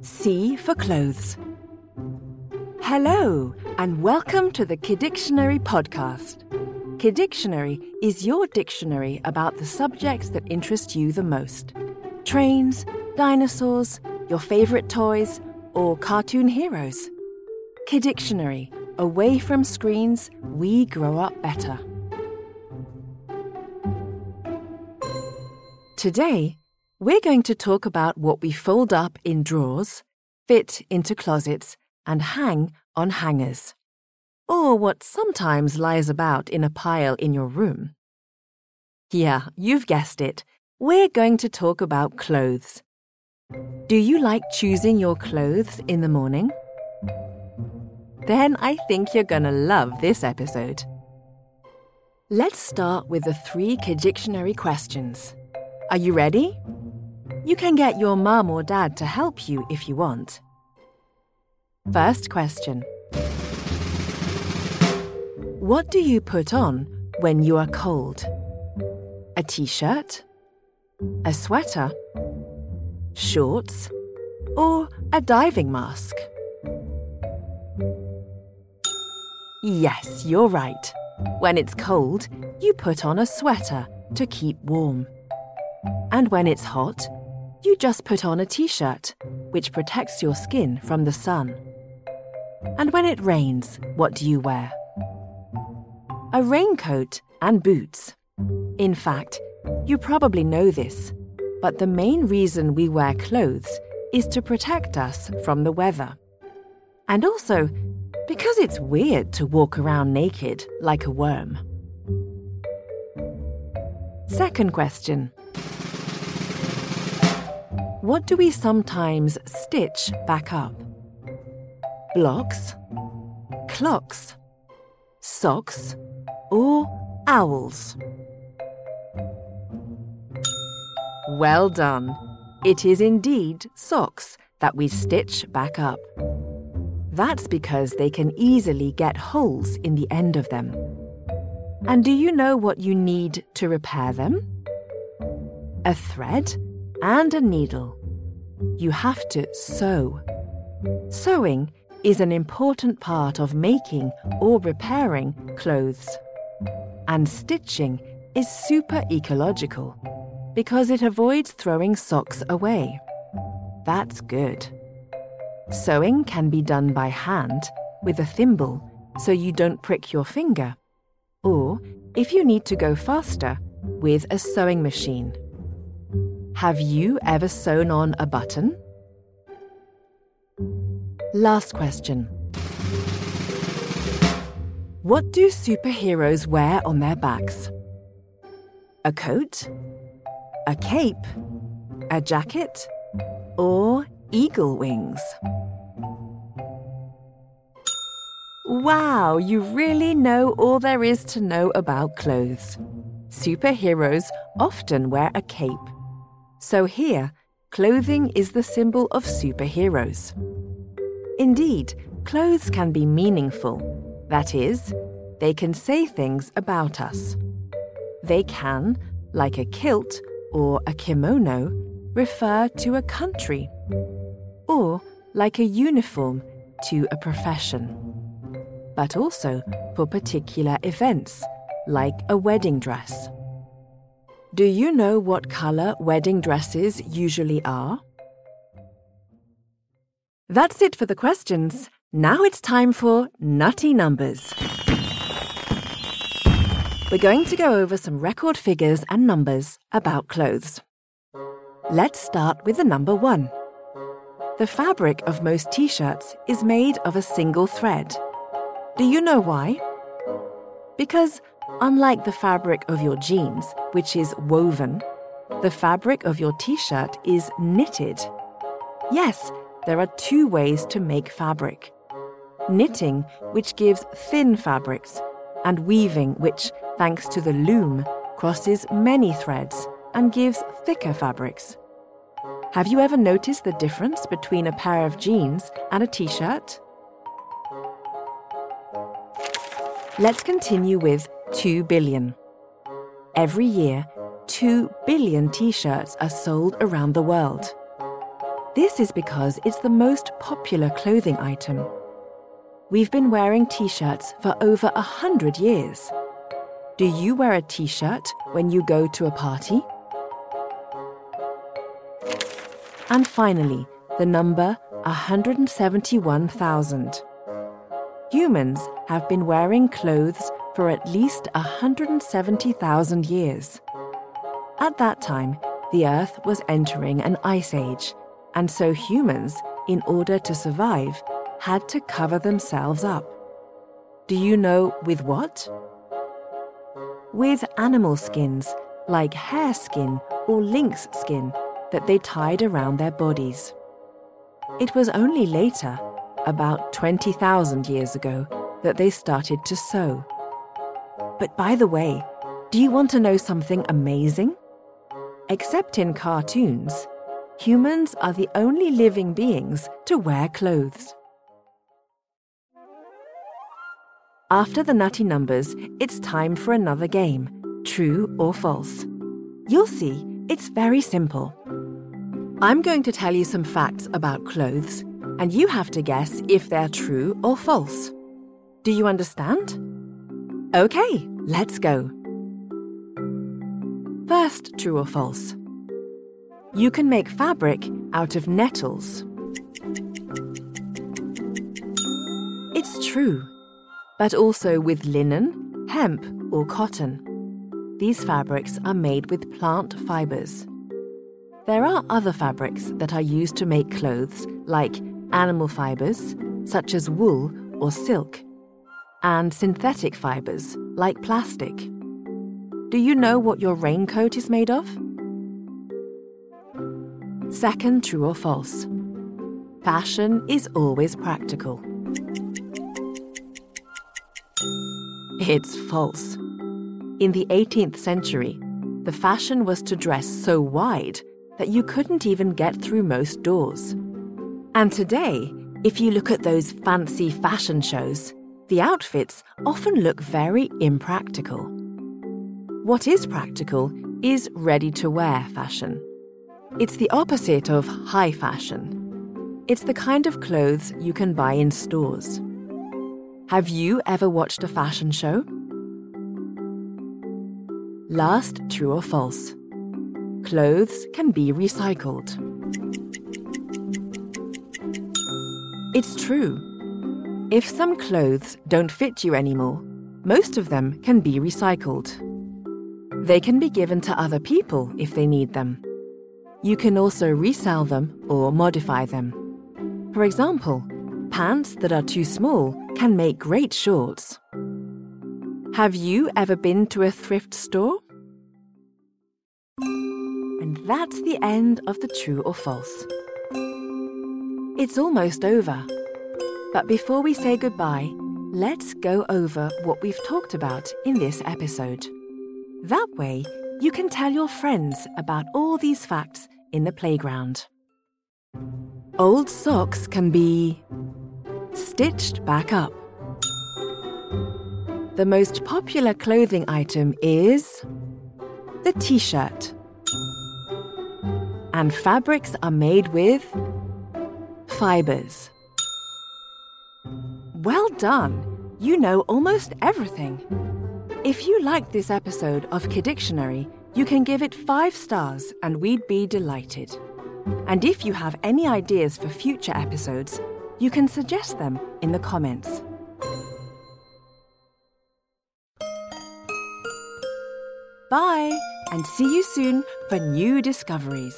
C for clothes. Hello, and welcome to the Kidictionary podcast. Kidictionary is your dictionary about the subjects that interest you the most trains, dinosaurs, your favourite toys, or cartoon heroes. Kidictionary, away from screens, we grow up better. Today, we're going to talk about what we fold up in drawers, fit into closets, and hang on hangers. Or what sometimes lies about in a pile in your room. Yeah, you've guessed it. We're going to talk about clothes. Do you like choosing your clothes in the morning? Then I think you're gonna love this episode. Let's start with the three Kidictionary questions. Are you ready? You can get your mum or dad to help you if you want. First question What do you put on when you are cold? A t shirt? A sweater? Shorts? Or a diving mask? Yes, you're right. When it's cold, you put on a sweater to keep warm. And when it's hot, you just put on a t shirt, which protects your skin from the sun. And when it rains, what do you wear? A raincoat and boots. In fact, you probably know this, but the main reason we wear clothes is to protect us from the weather. And also, because it's weird to walk around naked like a worm. Second question what do we sometimes stitch back up? Blocks, clocks, socks, or owls? Well done. It is indeed socks that we stitch back up. That's because they can easily get holes in the end of them. And do you know what you need to repair them? A thread and a needle you have to sew. Sewing is an important part of making or repairing clothes. And stitching is super ecological because it avoids throwing socks away. That's good. Sewing can be done by hand with a thimble so you don't prick your finger, or if you need to go faster, with a sewing machine. Have you ever sewn on a button? Last question. What do superheroes wear on their backs? A coat? A cape? A jacket? Or eagle wings? Wow, you really know all there is to know about clothes. Superheroes often wear a cape so here, clothing is the symbol of superheroes. Indeed, clothes can be meaningful. That is, they can say things about us. They can, like a kilt or a kimono, refer to a country, or like a uniform to a profession, but also for particular events, like a wedding dress. Do you know what colour wedding dresses usually are? That's it for the questions. Now it's time for Nutty Numbers. We're going to go over some record figures and numbers about clothes. Let's start with the number one. The fabric of most t shirts is made of a single thread. Do you know why? Because Unlike the fabric of your jeans, which is woven, the fabric of your t shirt is knitted. Yes, there are two ways to make fabric knitting, which gives thin fabrics, and weaving, which, thanks to the loom, crosses many threads and gives thicker fabrics. Have you ever noticed the difference between a pair of jeans and a t shirt? Let's continue with 2 billion. Every year, 2 billion t shirts are sold around the world. This is because it's the most popular clothing item. We've been wearing t shirts for over a hundred years. Do you wear a t shirt when you go to a party? And finally, the number 171,000. Humans have been wearing clothes for at least 170,000 years. At that time, the Earth was entering an ice age, and so humans, in order to survive, had to cover themselves up. Do you know with what? With animal skins, like hare skin or lynx skin, that they tied around their bodies. It was only later, about 20,000 years ago, that they started to sew. But by the way, do you want to know something amazing? Except in cartoons, humans are the only living beings to wear clothes. After the nutty numbers, it's time for another game true or false. You'll see, it's very simple. I'm going to tell you some facts about clothes, and you have to guess if they're true or false. Do you understand? Okay, let's go. First, true or false? You can make fabric out of nettles. It's true, but also with linen, hemp, or cotton. These fabrics are made with plant fibers. There are other fabrics that are used to make clothes, like animal fibers, such as wool or silk, and synthetic fibers, like plastic. Do you know what your raincoat is made of? Second, true or false? Fashion is always practical. It's false. In the 18th century, the fashion was to dress so wide that you couldn't even get through most doors. And today, if you look at those fancy fashion shows, the outfits often look very impractical. What is practical is ready to wear fashion. It's the opposite of high fashion. It's the kind of clothes you can buy in stores. Have you ever watched a fashion show? Last, true or false? Clothes can be recycled. It's true. If some clothes don't fit you anymore, most of them can be recycled. They can be given to other people if they need them. You can also resell them or modify them. For example, pants that are too small can make great shorts. Have you ever been to a thrift store? And that's the end of the true or false. It's almost over. But before we say goodbye, let's go over what we've talked about in this episode. That way, you can tell your friends about all these facts in the playground. Old socks can be stitched back up. The most popular clothing item is the t shirt and fabrics are made with fibers. Well done! You know almost everything. If you liked this episode of Kidictionary, you can give it five stars and we'd be delighted. And if you have any ideas for future episodes, you can suggest them in the comments. Bye, and see you soon for new discoveries.